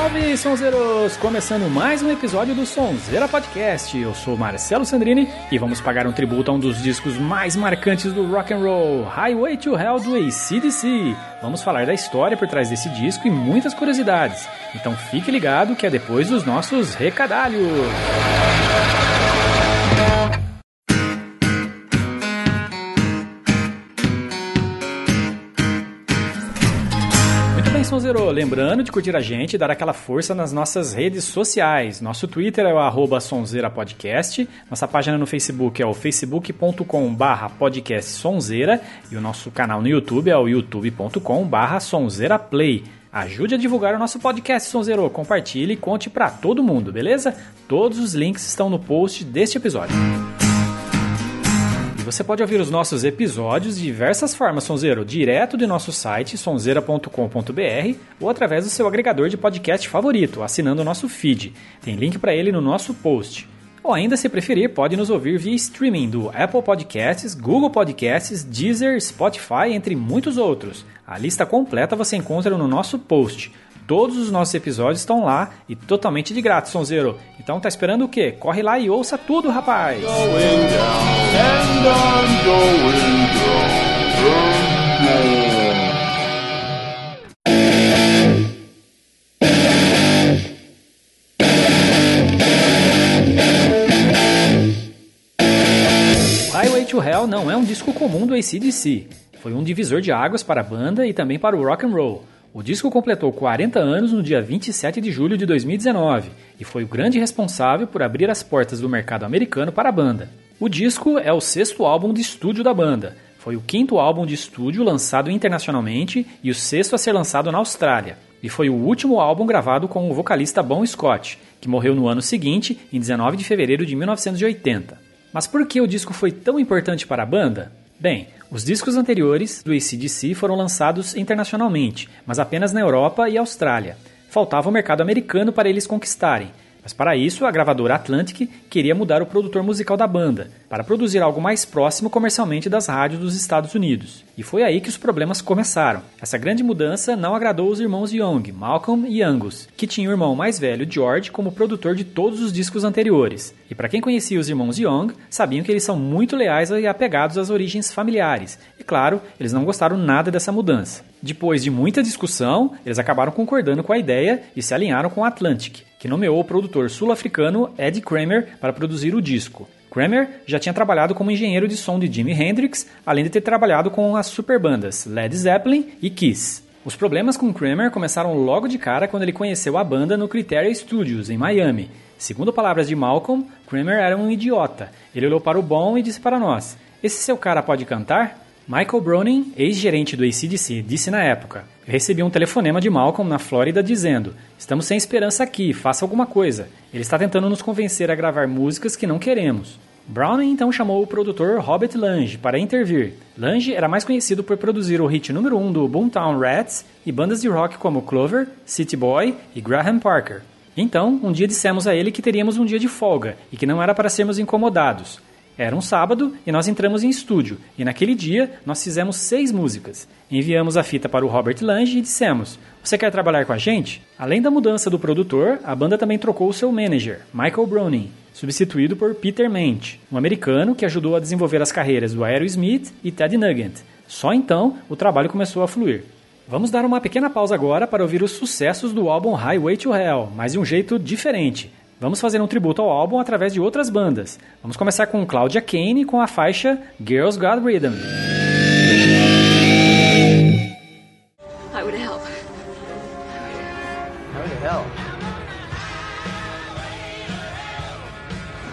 salve, sonzeiros! Começando mais um episódio do Sonzeira Podcast. Eu sou Marcelo Sandrini e vamos pagar um tributo a um dos discos mais marcantes do rock and roll, Highway to Hell do ACDC. Vamos falar da história por trás desse disco e muitas curiosidades. Então fique ligado que é depois dos nossos recadalhos. Sonzero, lembrando de curtir a gente e dar aquela força nas nossas redes sociais. Nosso Twitter é o arroba nossa página no Facebook é o facebook.com podcastsonzeira e o nosso canal no YouTube é o youtube.com barra sonzeiraplay. Ajude a divulgar o nosso podcast Sonzeiro, compartilhe e conte para todo mundo, beleza? Todos os links estão no post deste episódio. E você pode ouvir os nossos episódios de diversas formas, Sonzeiro, direto do nosso site sonzeira.com.br ou através do seu agregador de podcast favorito, assinando o nosso feed. Tem link para ele no nosso post. Ou ainda, se preferir, pode nos ouvir via streaming do Apple Podcasts, Google Podcasts, Deezer, Spotify, entre muitos outros. A lista completa você encontra no nosso post. Todos os nossos episódios estão lá e totalmente de grátis, Sonzeiro. Então tá esperando o quê? Corre lá e ouça tudo, rapaz! Highway to Hell não é um disco comum do ACDC. Foi um divisor de águas para a banda e também para o rock and roll. O disco completou 40 anos no dia 27 de julho de 2019 e foi o grande responsável por abrir as portas do mercado americano para a banda. O disco é o sexto álbum de estúdio da banda. Foi o quinto álbum de estúdio lançado internacionalmente e o sexto a ser lançado na Austrália. E foi o último álbum gravado com o vocalista Bon Scott, que morreu no ano seguinte, em 19 de fevereiro de 1980. Mas por que o disco foi tão importante para a banda? Bem, os discos anteriores do ACDC foram lançados internacionalmente, mas apenas na Europa e Austrália. Faltava o mercado americano para eles conquistarem, mas para isso, a gravadora Atlantic queria mudar o produtor musical da banda, para produzir algo mais próximo comercialmente das rádios dos Estados Unidos. E foi aí que os problemas começaram. Essa grande mudança não agradou os irmãos Young, Malcolm e Angus, que tinham o irmão mais velho, George, como produtor de todos os discos anteriores. E para quem conhecia os irmãos Young, sabiam que eles são muito leais e apegados às origens familiares. Claro, eles não gostaram nada dessa mudança. Depois de muita discussão, eles acabaram concordando com a ideia e se alinharam com a Atlantic, que nomeou o produtor sul-africano Ed Kramer para produzir o disco. Kramer já tinha trabalhado como engenheiro de som de Jimi Hendrix, além de ter trabalhado com as superbandas Led Zeppelin e Kiss. Os problemas com Kramer começaram logo de cara quando ele conheceu a banda no Criteria Studios, em Miami. Segundo palavras de Malcolm, Kramer era um idiota. Ele olhou para o bom e disse para nós: Esse seu cara pode cantar? Michael Browning, ex-gerente do ACDC, disse na época: recebi um telefonema de Malcolm na Flórida dizendo: Estamos sem esperança aqui, faça alguma coisa. Ele está tentando nos convencer a gravar músicas que não queremos. Browning então chamou o produtor Robert Lange para intervir. Lange era mais conhecido por produzir o hit número 1 um do Boomtown Rats e bandas de rock como Clover, City Boy e Graham Parker. Então, um dia dissemos a ele que teríamos um dia de folga e que não era para sermos incomodados. Era um sábado e nós entramos em estúdio, e naquele dia nós fizemos seis músicas. Enviamos a fita para o Robert Lange e dissemos: Você quer trabalhar com a gente? Além da mudança do produtor, a banda também trocou o seu manager, Michael Browning, substituído por Peter Ment, um americano que ajudou a desenvolver as carreiras do Aerosmith e Ted Nugent. Só então o trabalho começou a fluir. Vamos dar uma pequena pausa agora para ouvir os sucessos do álbum Highway to Hell, mas de um jeito diferente. Vamos fazer um tributo ao álbum através de outras bandas. Vamos começar com Claudia Kane com a faixa Girls Got Rhythm. help. help?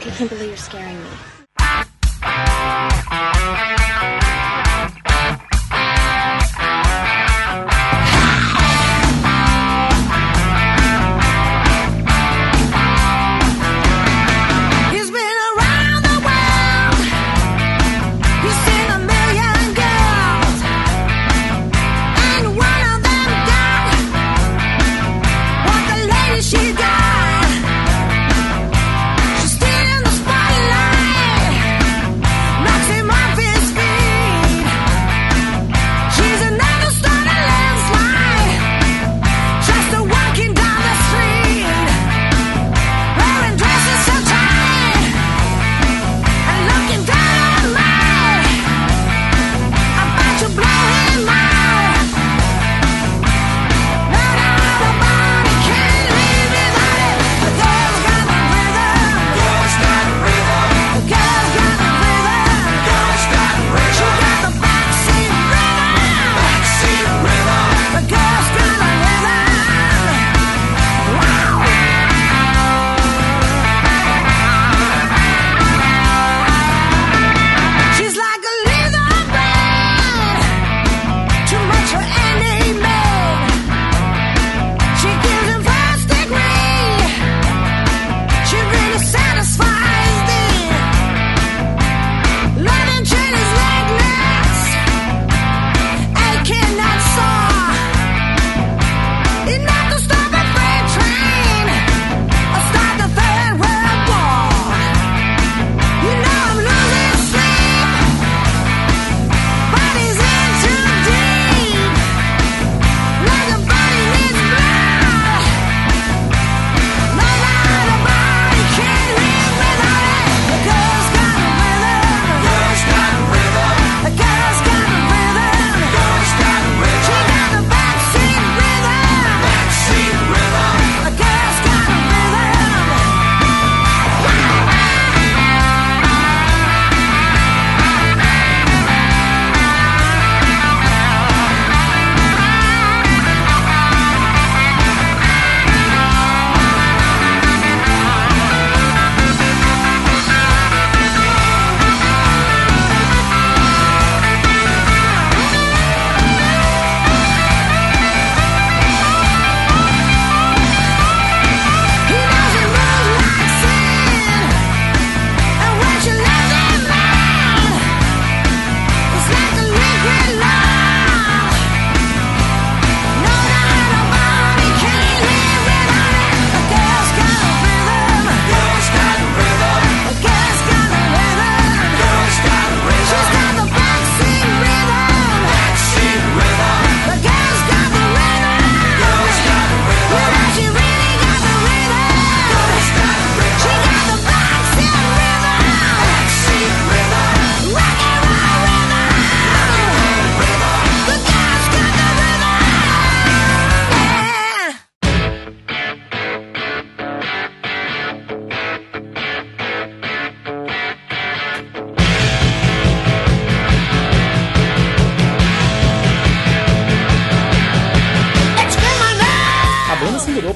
I can't believe you're scaring me.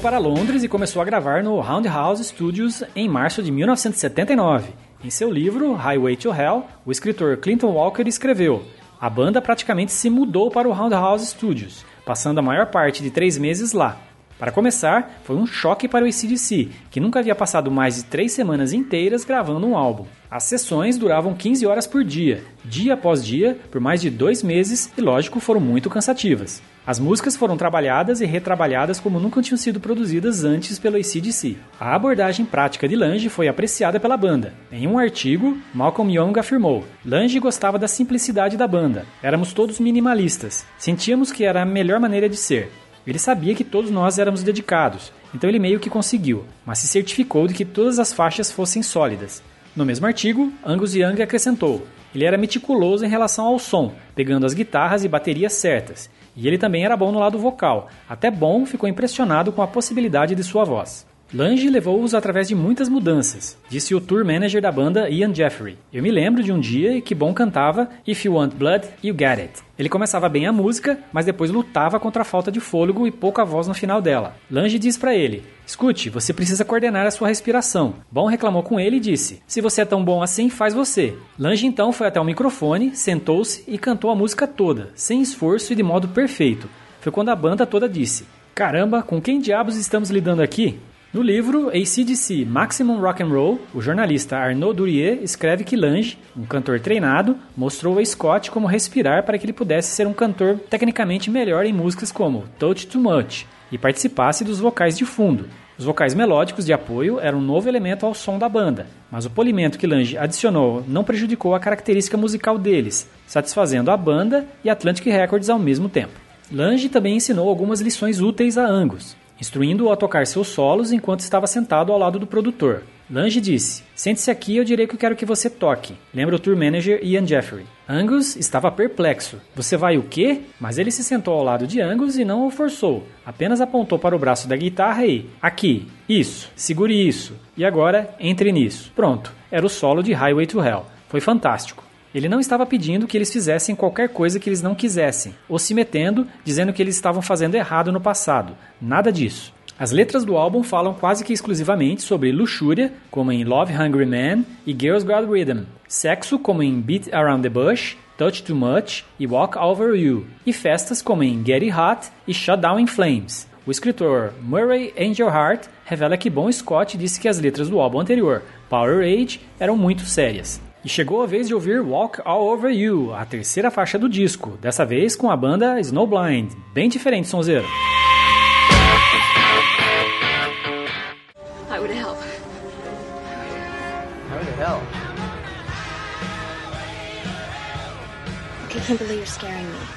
Para Londres e começou a gravar no Roundhouse Studios em março de 1979. Em seu livro Highway to Hell, o escritor Clinton Walker escreveu: A banda praticamente se mudou para o Roundhouse Studios, passando a maior parte de três meses lá. Para começar, foi um choque para o ACDC, que nunca havia passado mais de três semanas inteiras gravando um álbum. As sessões duravam 15 horas por dia, dia após dia, por mais de dois meses e, lógico, foram muito cansativas. As músicas foram trabalhadas e retrabalhadas como nunca tinham sido produzidas antes pelo ACDC. A abordagem prática de Lange foi apreciada pela banda. Em um artigo, Malcolm Young afirmou: Lange gostava da simplicidade da banda. Éramos todos minimalistas. Sentíamos que era a melhor maneira de ser. Ele sabia que todos nós éramos dedicados, então ele meio que conseguiu, mas se certificou de que todas as faixas fossem sólidas. No mesmo artigo, Angus Young acrescentou: ele era meticuloso em relação ao som, pegando as guitarras e baterias certas, e ele também era bom no lado vocal, até bom ficou impressionado com a possibilidade de sua voz. Lange levou-os através de muitas mudanças, disse o tour manager da banda Ian Jeffrey. Eu me lembro de um dia que Bon cantava If You Want Blood, You Get It. Ele começava bem a música, mas depois lutava contra a falta de fôlego e pouca voz no final dela. Lange diz para ele: Escute, você precisa coordenar a sua respiração. Bon reclamou com ele e disse: Se você é tão bom assim, faz você. Lange então foi até o microfone, sentou-se e cantou a música toda, sem esforço e de modo perfeito. Foi quando a banda toda disse: Caramba, com quem diabos estamos lidando aqui? No livro ACDC Maximum Rock and Roll, o jornalista Arnaud Durier escreve que Lange, um cantor treinado, mostrou a Scott como respirar para que ele pudesse ser um cantor tecnicamente melhor em músicas como Touch Too Much e participasse dos vocais de fundo. Os vocais melódicos de apoio eram um novo elemento ao som da banda, mas o polimento que Lange adicionou não prejudicou a característica musical deles, satisfazendo a banda e Atlantic Records ao mesmo tempo. Lange também ensinou algumas lições úteis a Angus, instruindo-o a tocar seus solos enquanto estava sentado ao lado do produtor. Lange disse: Sente-se aqui eu direi que eu quero que você toque. Lembra o tour manager Ian Jeffrey. Angus estava perplexo. Você vai o quê? Mas ele se sentou ao lado de Angus e não o forçou. Apenas apontou para o braço da guitarra e: Aqui, isso, segure isso. E agora, entre nisso. Pronto, era o solo de Highway to Hell. Foi fantástico. Ele não estava pedindo que eles fizessem qualquer coisa que eles não quisessem, ou se metendo, dizendo que eles estavam fazendo errado no passado. Nada disso. As letras do álbum falam quase que exclusivamente sobre luxúria, como em Love Hungry Man e Girls Got Rhythm, sexo, como em Beat Around the Bush, Touch Too Much e Walk Over You, e festas, como em Get It Hot e Shut Down in Flames. O escritor Murray Angel Hart revela que Bon Scott disse que as letras do álbum anterior, Power Age, eram muito sérias. E chegou a vez de ouvir Walk All Over You, a terceira faixa do disco, dessa vez com a banda Snowblind, bem diferente sonzeiro. Highway to Hell. Highway to Hell? Okay, I can't believe you're scaring me.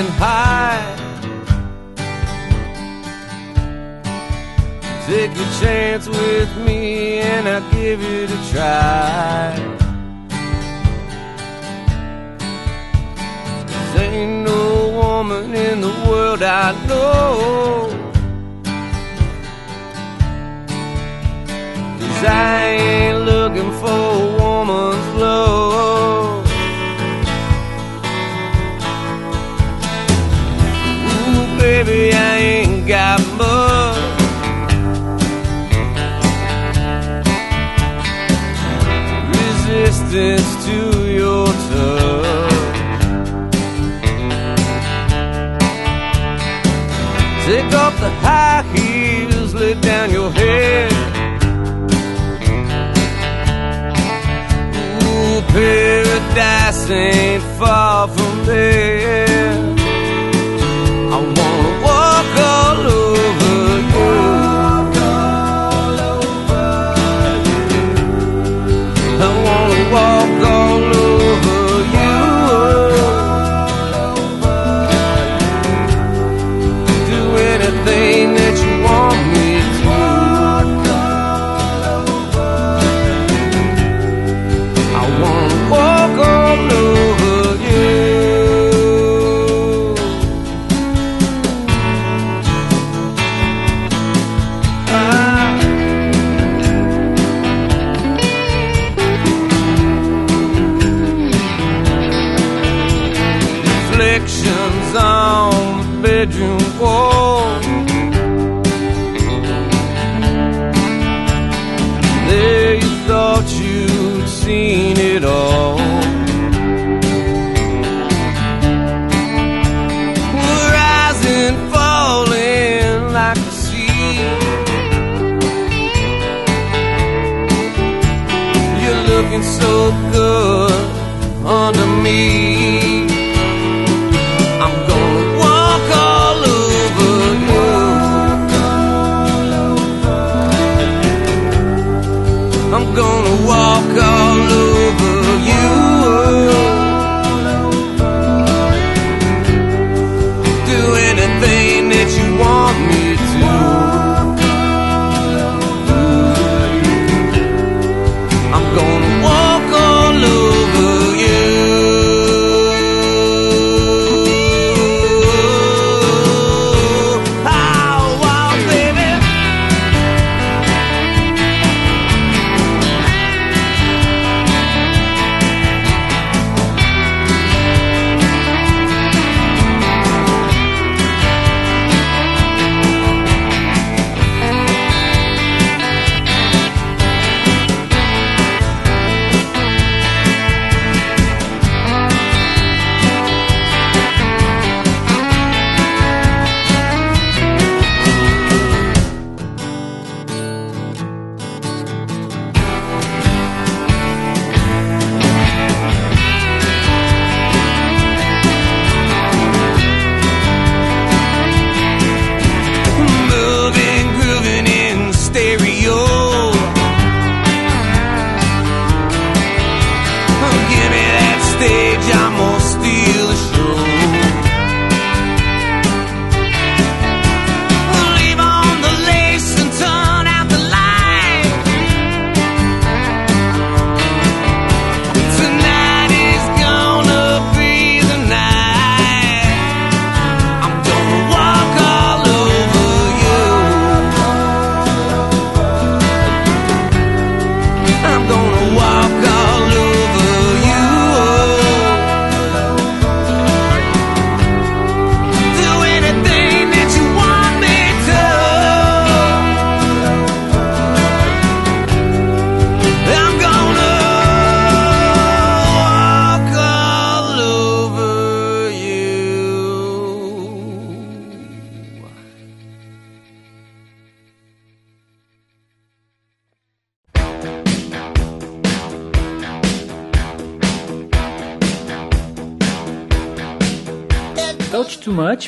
Running high. Take a chance with me and I'll give it a try. There ain't no woman in the world I know. Cause I Resistance to your touch. Take off the high heels, lay down your head. Ooh, paradise ain't far from there. So good under me.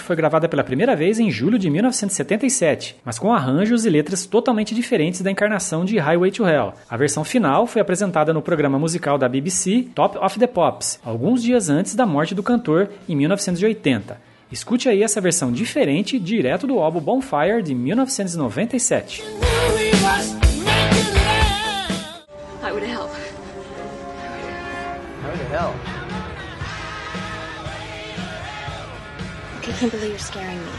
Foi gravada pela primeira vez em julho de 1977, mas com arranjos e letras totalmente diferentes da encarnação de Highway to Hell. A versão final foi apresentada no programa musical da BBC Top of the Pops, alguns dias antes da morte do cantor, em 1980. Escute aí essa versão diferente, direto do álbum Bonfire de 1997. Can't believe you're scaring me.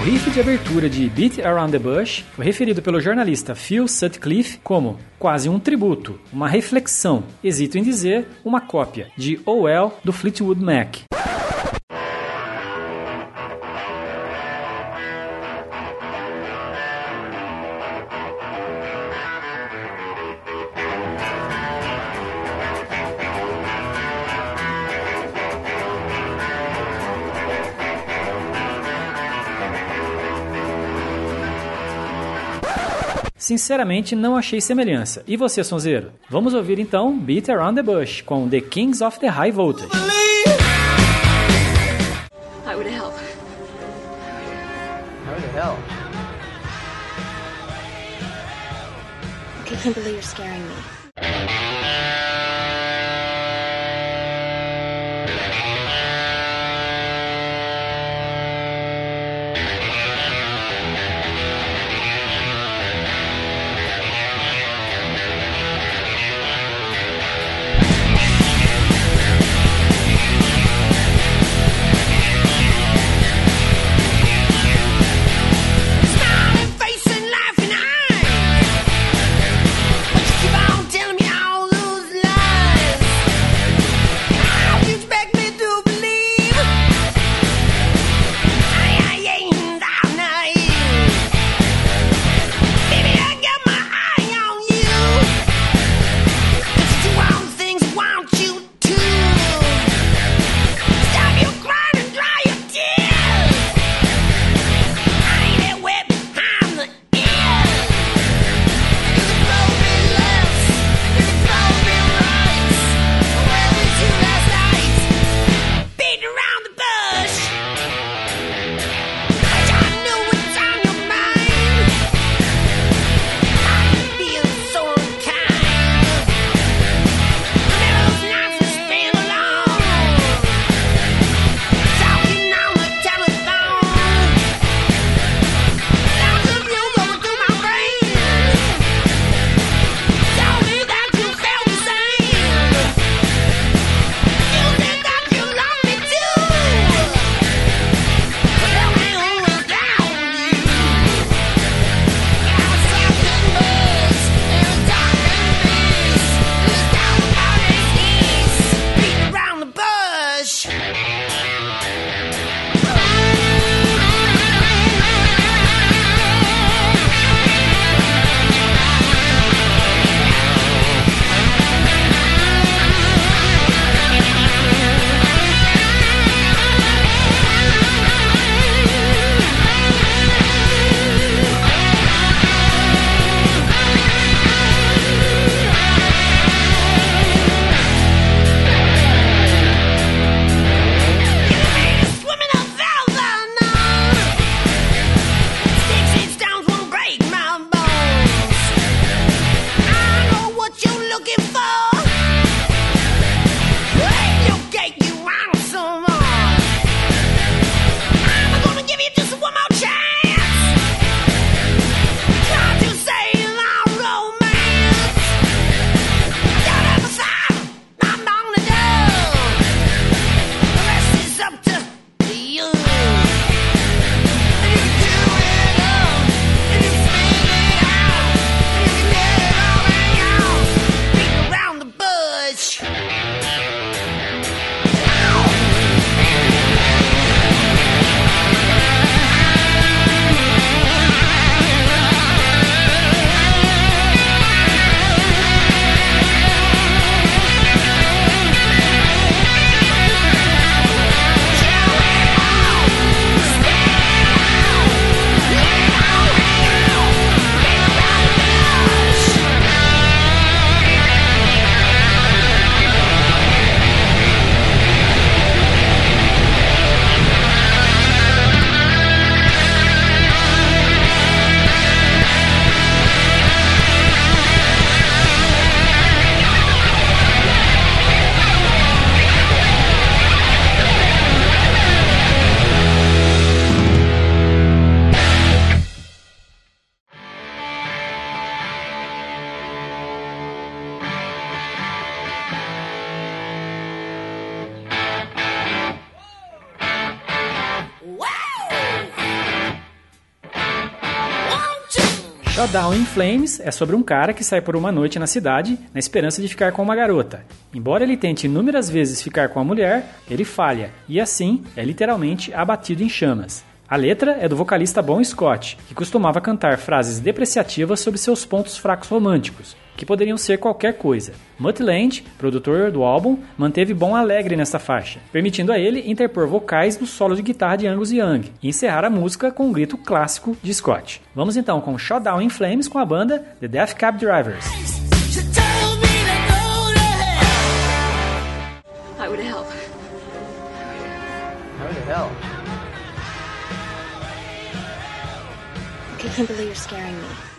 O riff de abertura de Beat Around the Bush foi referido pelo jornalista Phil Sutcliffe como quase um tributo, uma reflexão, hesito em dizer, uma cópia de Oh do Fleetwood Mac. Sinceramente, não achei semelhança. E você, Sonzeiro? Vamos ouvir então Beat Around the Bush com The Kings of the High Voltage. I would help. I would help. I can't believe you're scaring me. Showdown in Flames é sobre um cara que sai por uma noite na cidade na esperança de ficar com uma garota. Embora ele tente inúmeras vezes ficar com a mulher, ele falha e assim é literalmente abatido em chamas. A letra é do vocalista Bon Scott, que costumava cantar frases depreciativas sobre seus pontos fracos românticos, que poderiam ser qualquer coisa. Mutt Land, produtor do álbum, manteve Bon alegre nessa faixa, permitindo a ele interpor vocais no solo de guitarra de Angus Young e encerrar a música com um grito clássico de Scott. Vamos então com Showdown in Flames com a banda The Death Cab Drivers. I would help. I can't believe you're scaring me.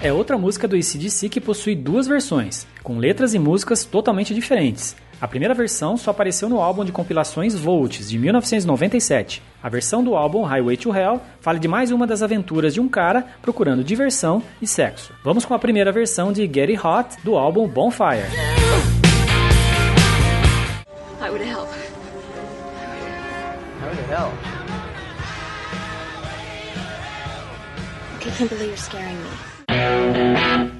É outra música do ACDC que possui duas versões, com letras e músicas totalmente diferentes. A primeira versão só apareceu no álbum de compilações Volts, de 1997. A versão do álbum Highway to Hell fala de mais uma das aventuras de um cara procurando diversão e sexo. Vamos com a primeira versão de Get It Hot do álbum Bonfire. I would help. How the hell? I can't believe you're scaring me. Quando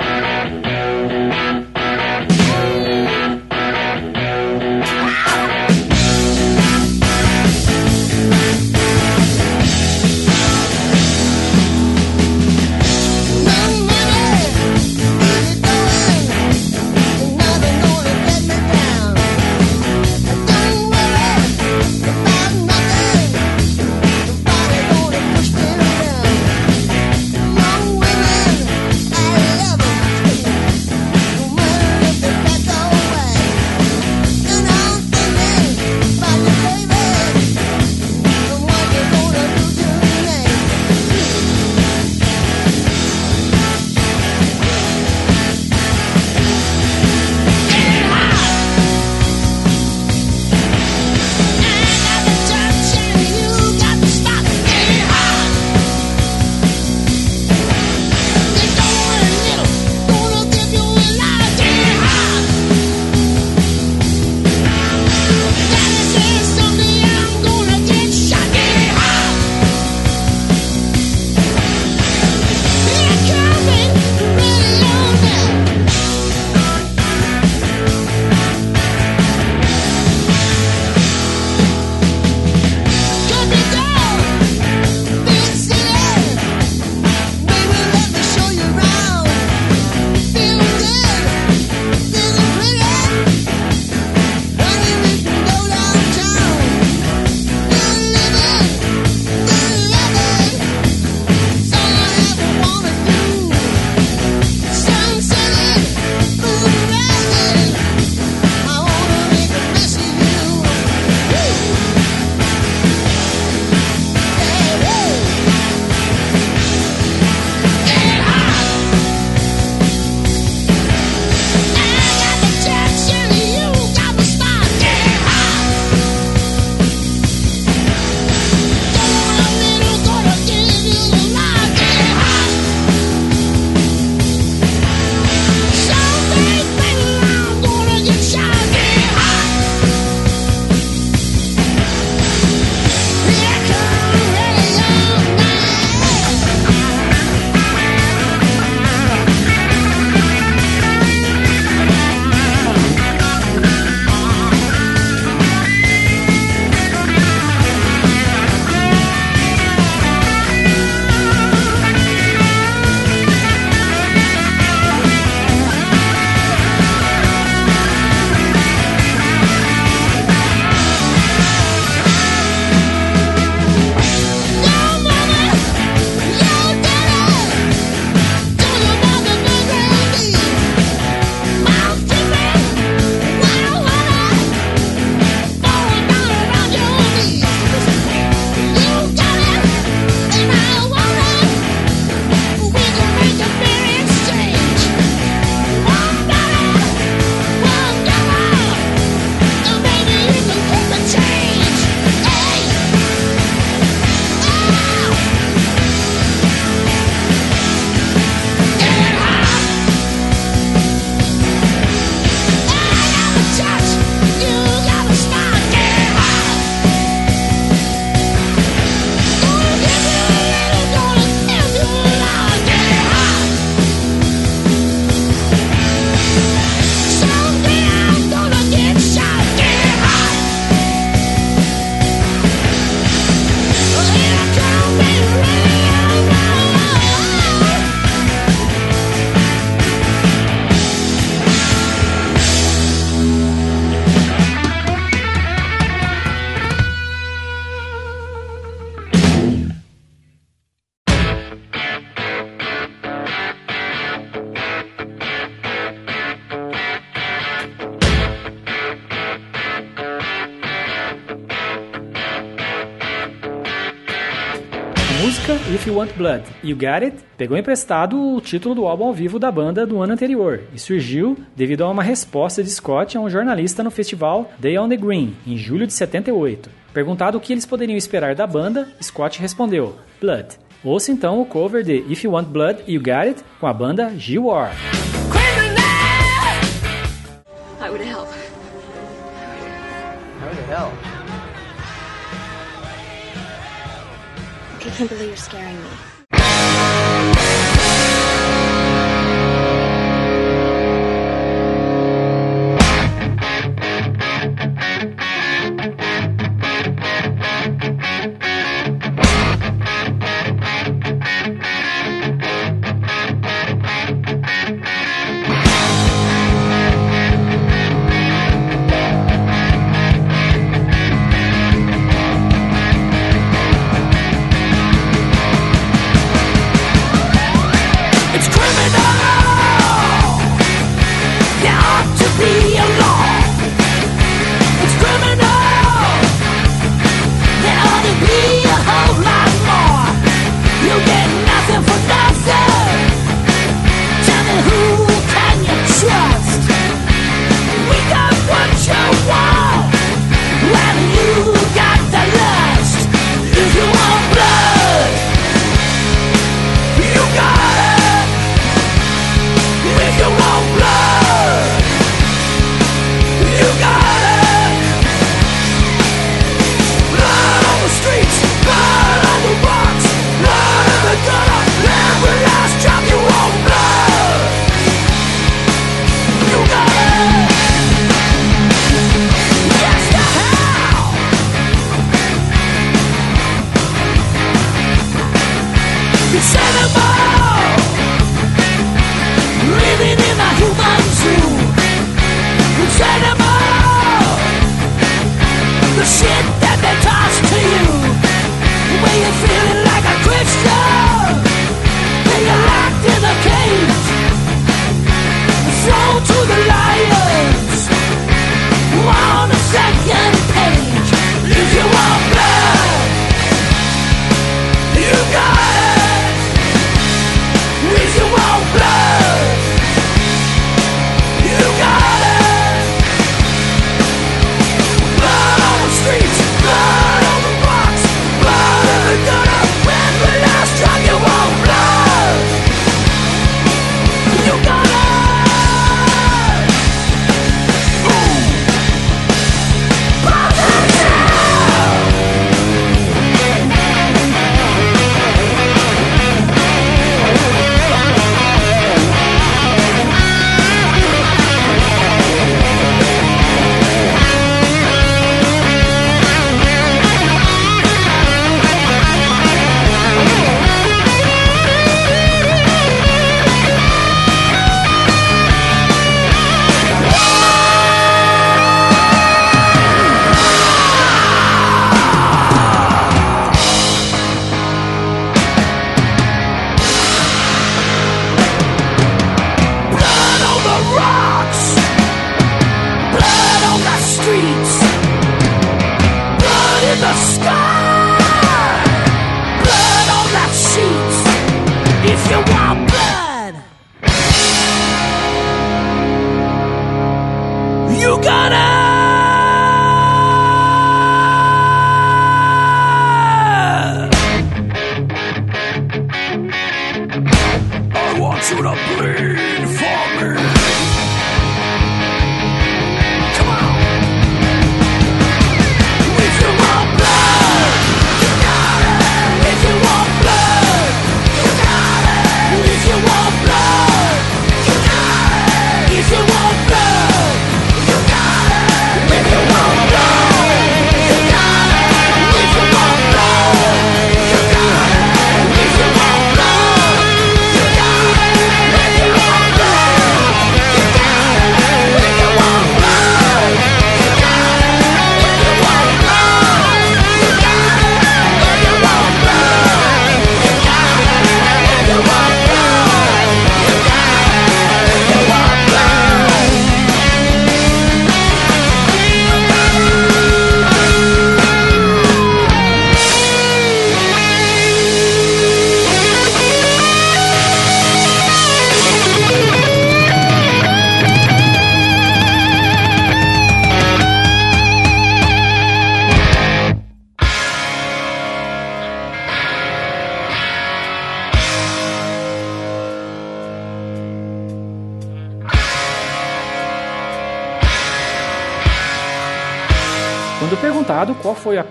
If You Want Blood You Got It pegou emprestado o título do álbum ao vivo da banda do ano anterior e surgiu devido a uma resposta de Scott a um jornalista no festival Day on the Green, em julho de 78. Perguntado o que eles poderiam esperar da banda, Scott respondeu: Blood. Ouça então o cover de If You Want Blood, You Got It com a banda G-War. I can't believe you're scaring me.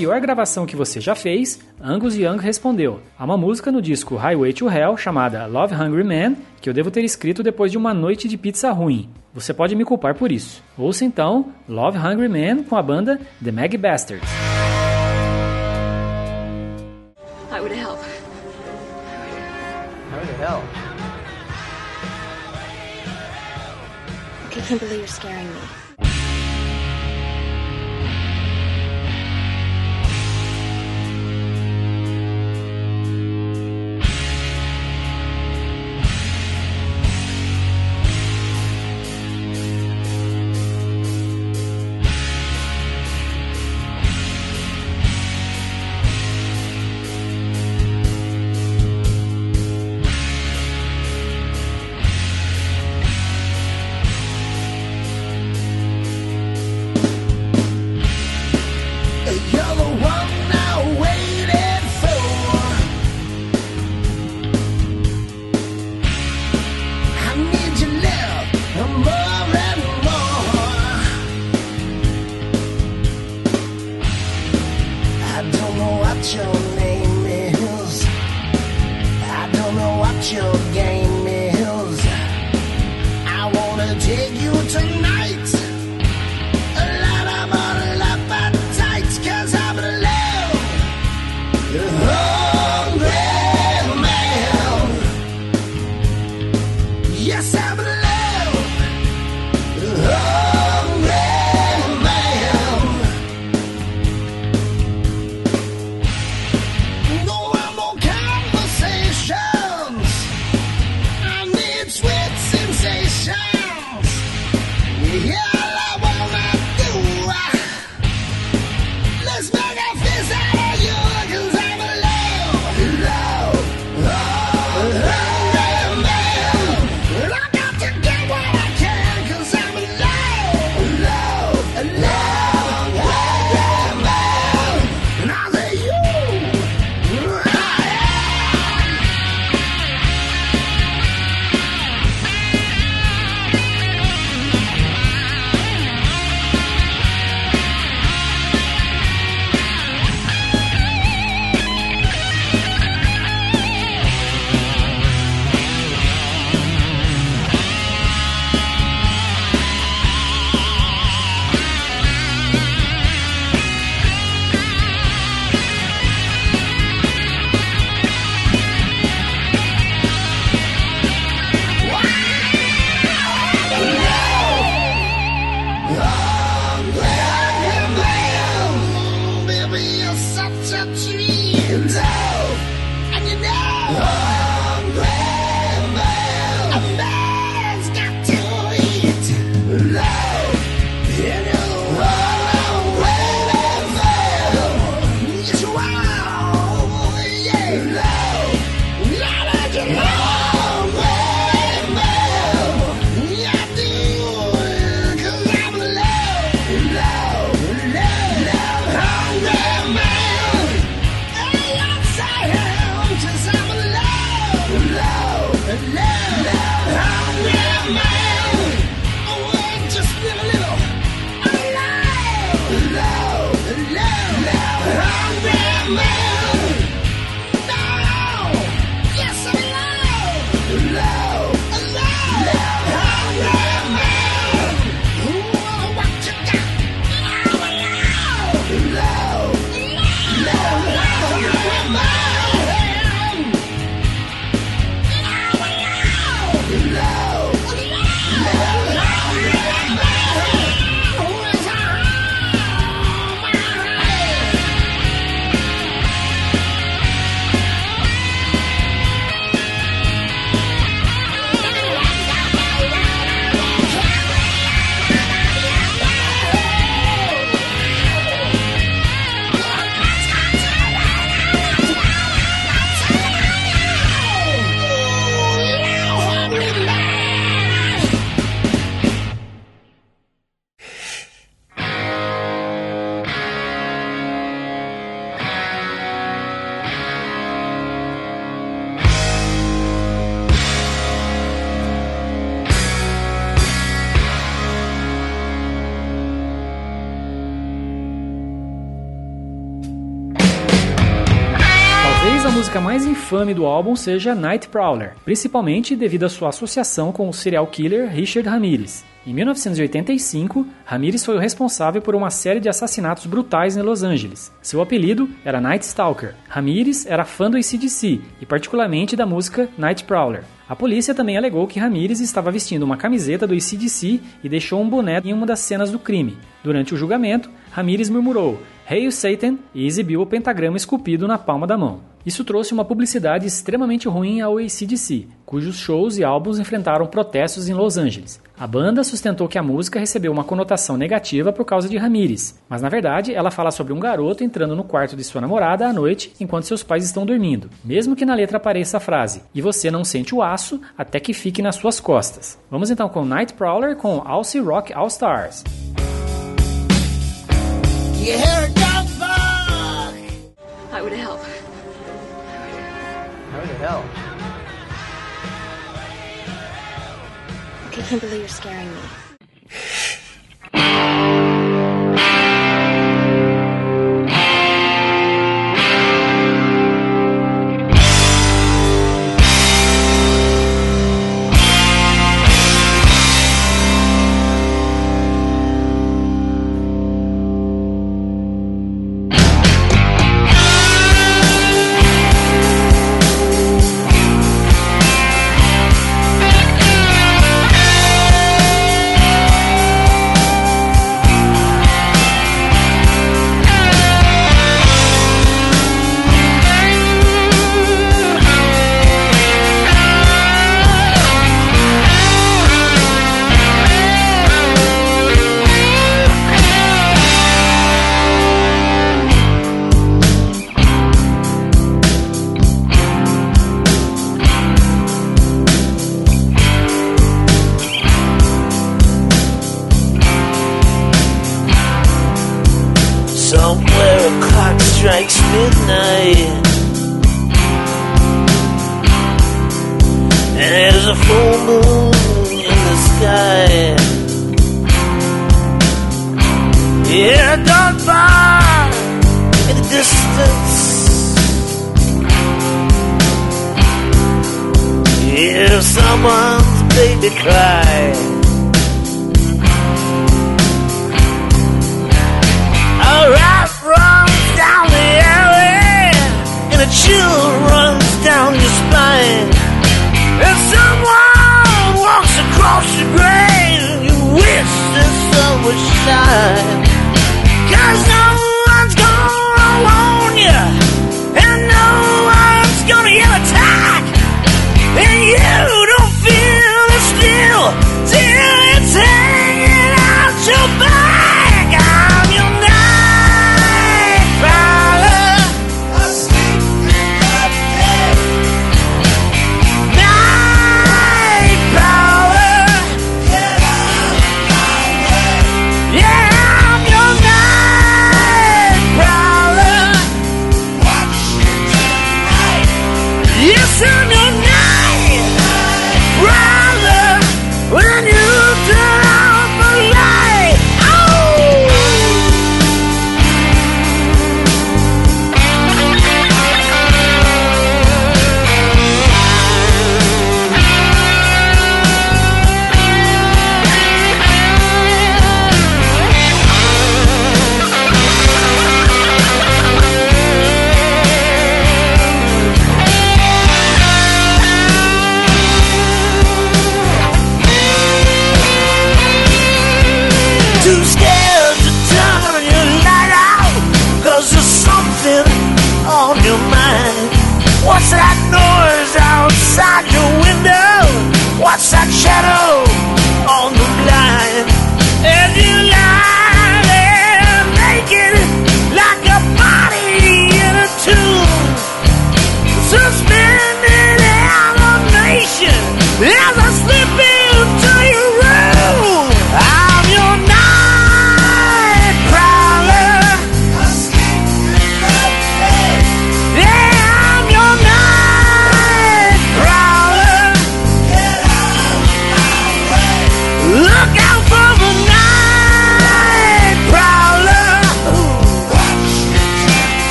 Pior gravação que você já fez, Angus Young respondeu: Há uma música no disco Highway to Hell chamada Love Hungry Man que eu devo ter escrito depois de uma noite de pizza ruim. Você pode me culpar por isso. Ouça então Love Hungry Man com a banda The Mag Bastards. I would help. How the hell? I can't believe you're scaring me. Infame do álbum seja Night Prowler, principalmente devido à sua associação com o serial killer Richard Ramirez. Em 1985, Ramirez foi o responsável por uma série de assassinatos brutais em Los Angeles. Seu apelido era Night Stalker. Ramirez era fã do ACDC e particularmente da música Night Prowler. A polícia também alegou que Ramirez estava vestindo uma camiseta do ACDC e deixou um boné em uma das cenas do crime. Durante o julgamento, Ramirez murmurou Hail Satan e exibiu o pentagrama esculpido na palma da mão. Isso trouxe uma publicidade extremamente ruim ao ACDC, cujos shows e álbuns enfrentaram protestos em Los Angeles. A banda sustentou que a música recebeu uma conotação negativa por causa de Ramirez, mas na verdade ela fala sobre um garoto entrando no quarto de sua namorada à noite enquanto seus pais estão dormindo, mesmo que na letra apareça a frase E você não sente o aço até que fique nas suas costas. Vamos então com Night Prowler com Aussie Rock All Stars. You hear a dog bark. I would help. How the hell? I can't believe you're scaring me.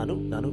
Nanu, Nanu.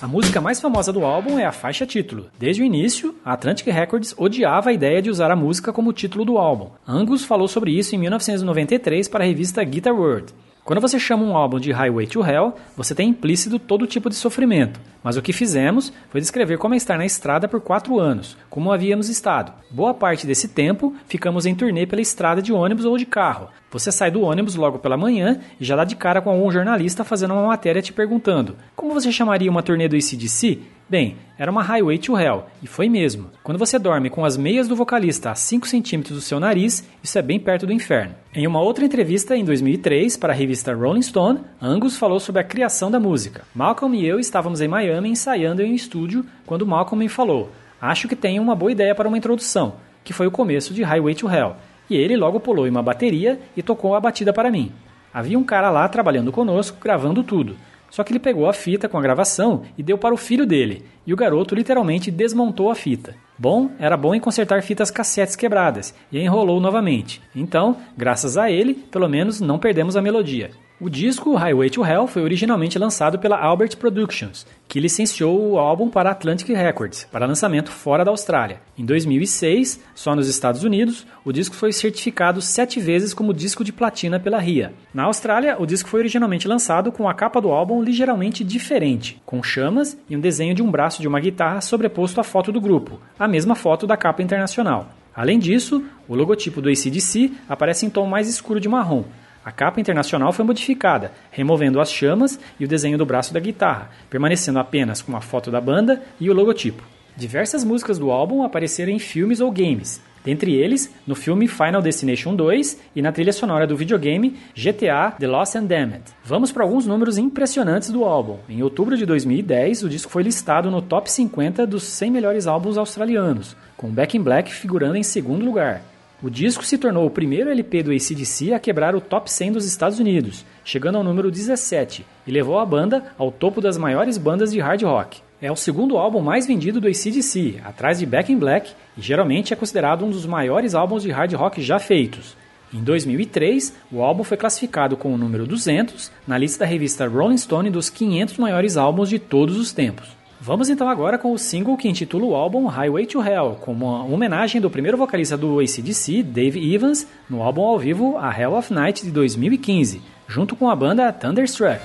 A música mais famosa do álbum é a faixa título. Desde o início, a Atlantic Records odiava a ideia de usar a música como título do álbum. Angus falou sobre isso em 1993 para a revista Guitar World. Quando você chama um álbum de Highway to Hell, você tem implícito todo tipo de sofrimento. Mas o que fizemos foi descrever como é estar na estrada por quatro anos, como havíamos estado. Boa parte desse tempo ficamos em turnê pela estrada de ônibus ou de carro. Você sai do ônibus logo pela manhã e já dá de cara com algum jornalista fazendo uma matéria te perguntando: como você chamaria uma turnê do ACDC? Bem, era uma Highway to Hell, e foi mesmo. Quando você dorme com as meias do vocalista a 5 centímetros do seu nariz, isso é bem perto do inferno. Em uma outra entrevista em 2003 para a revista Rolling Stone, Angus falou sobre a criação da música. Malcolm e eu estávamos em Miami ensaiando em um estúdio quando Malcolm me falou: Acho que tenho uma boa ideia para uma introdução, que foi o começo de Highway to Hell. E ele logo pulou em uma bateria e tocou a batida para mim. Havia um cara lá trabalhando conosco, gravando tudo. Só que ele pegou a fita com a gravação e deu para o filho dele, e o garoto literalmente desmontou a fita. Bom, era bom em consertar fitas cassetes quebradas, e enrolou novamente. Então, graças a ele, pelo menos não perdemos a melodia. O disco Highway to Hell foi originalmente lançado pela Albert Productions, que licenciou o álbum para Atlantic Records, para lançamento fora da Austrália. Em 2006, só nos Estados Unidos, o disco foi certificado sete vezes como disco de platina pela RIA. Na Austrália, o disco foi originalmente lançado com a capa do álbum ligeiramente diferente, com chamas e um desenho de um braço de uma guitarra sobreposto à foto do grupo, a mesma foto da capa internacional. Além disso, o logotipo do ACDC aparece em tom mais escuro de marrom, a capa internacional foi modificada, removendo as chamas e o desenho do braço da guitarra, permanecendo apenas com a foto da banda e o logotipo. Diversas músicas do álbum apareceram em filmes ou games, dentre eles no filme Final Destination 2 e na trilha sonora do videogame GTA The Lost and Damned. Vamos para alguns números impressionantes do álbum. Em outubro de 2010, o disco foi listado no top 50 dos 100 melhores álbuns australianos, com Back in Black figurando em segundo lugar. O disco se tornou o primeiro LP do ACDC a quebrar o top 100 dos Estados Unidos, chegando ao número 17, e levou a banda ao topo das maiores bandas de hard rock. É o segundo álbum mais vendido do ACDC, atrás de Back in Black, e geralmente é considerado um dos maiores álbuns de hard rock já feitos. Em 2003, o álbum foi classificado com o número 200 na lista da revista Rolling Stone dos 500 maiores álbuns de todos os tempos. Vamos então agora com o single que intitula o álbum Highway to Hell, como uma homenagem do primeiro vocalista do ACDC, Dave Evans, no álbum ao vivo A Hell of Night de 2015, junto com a banda Thunderstruck.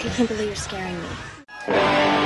I can't believe you're scaring me.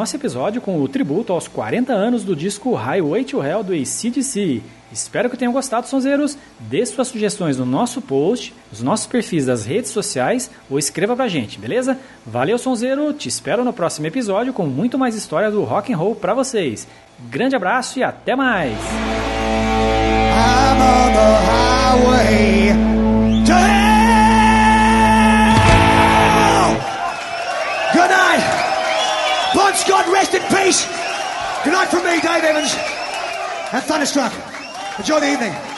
Nosso episódio com o tributo aos 40 anos do disco Highway to Hell do ACDC. Espero que tenham gostado, sonzeiros. Dê suas sugestões no nosso post, nos nossos perfis das redes sociais ou escreva pra gente, beleza? Valeu, sonzeiro. Te espero no próximo episódio com muito mais história do rock and roll pra vocês. Grande abraço e até mais. Scott, rest in peace. Good night from me, Dave Evans. And Thunderstruck. Enjoy the evening.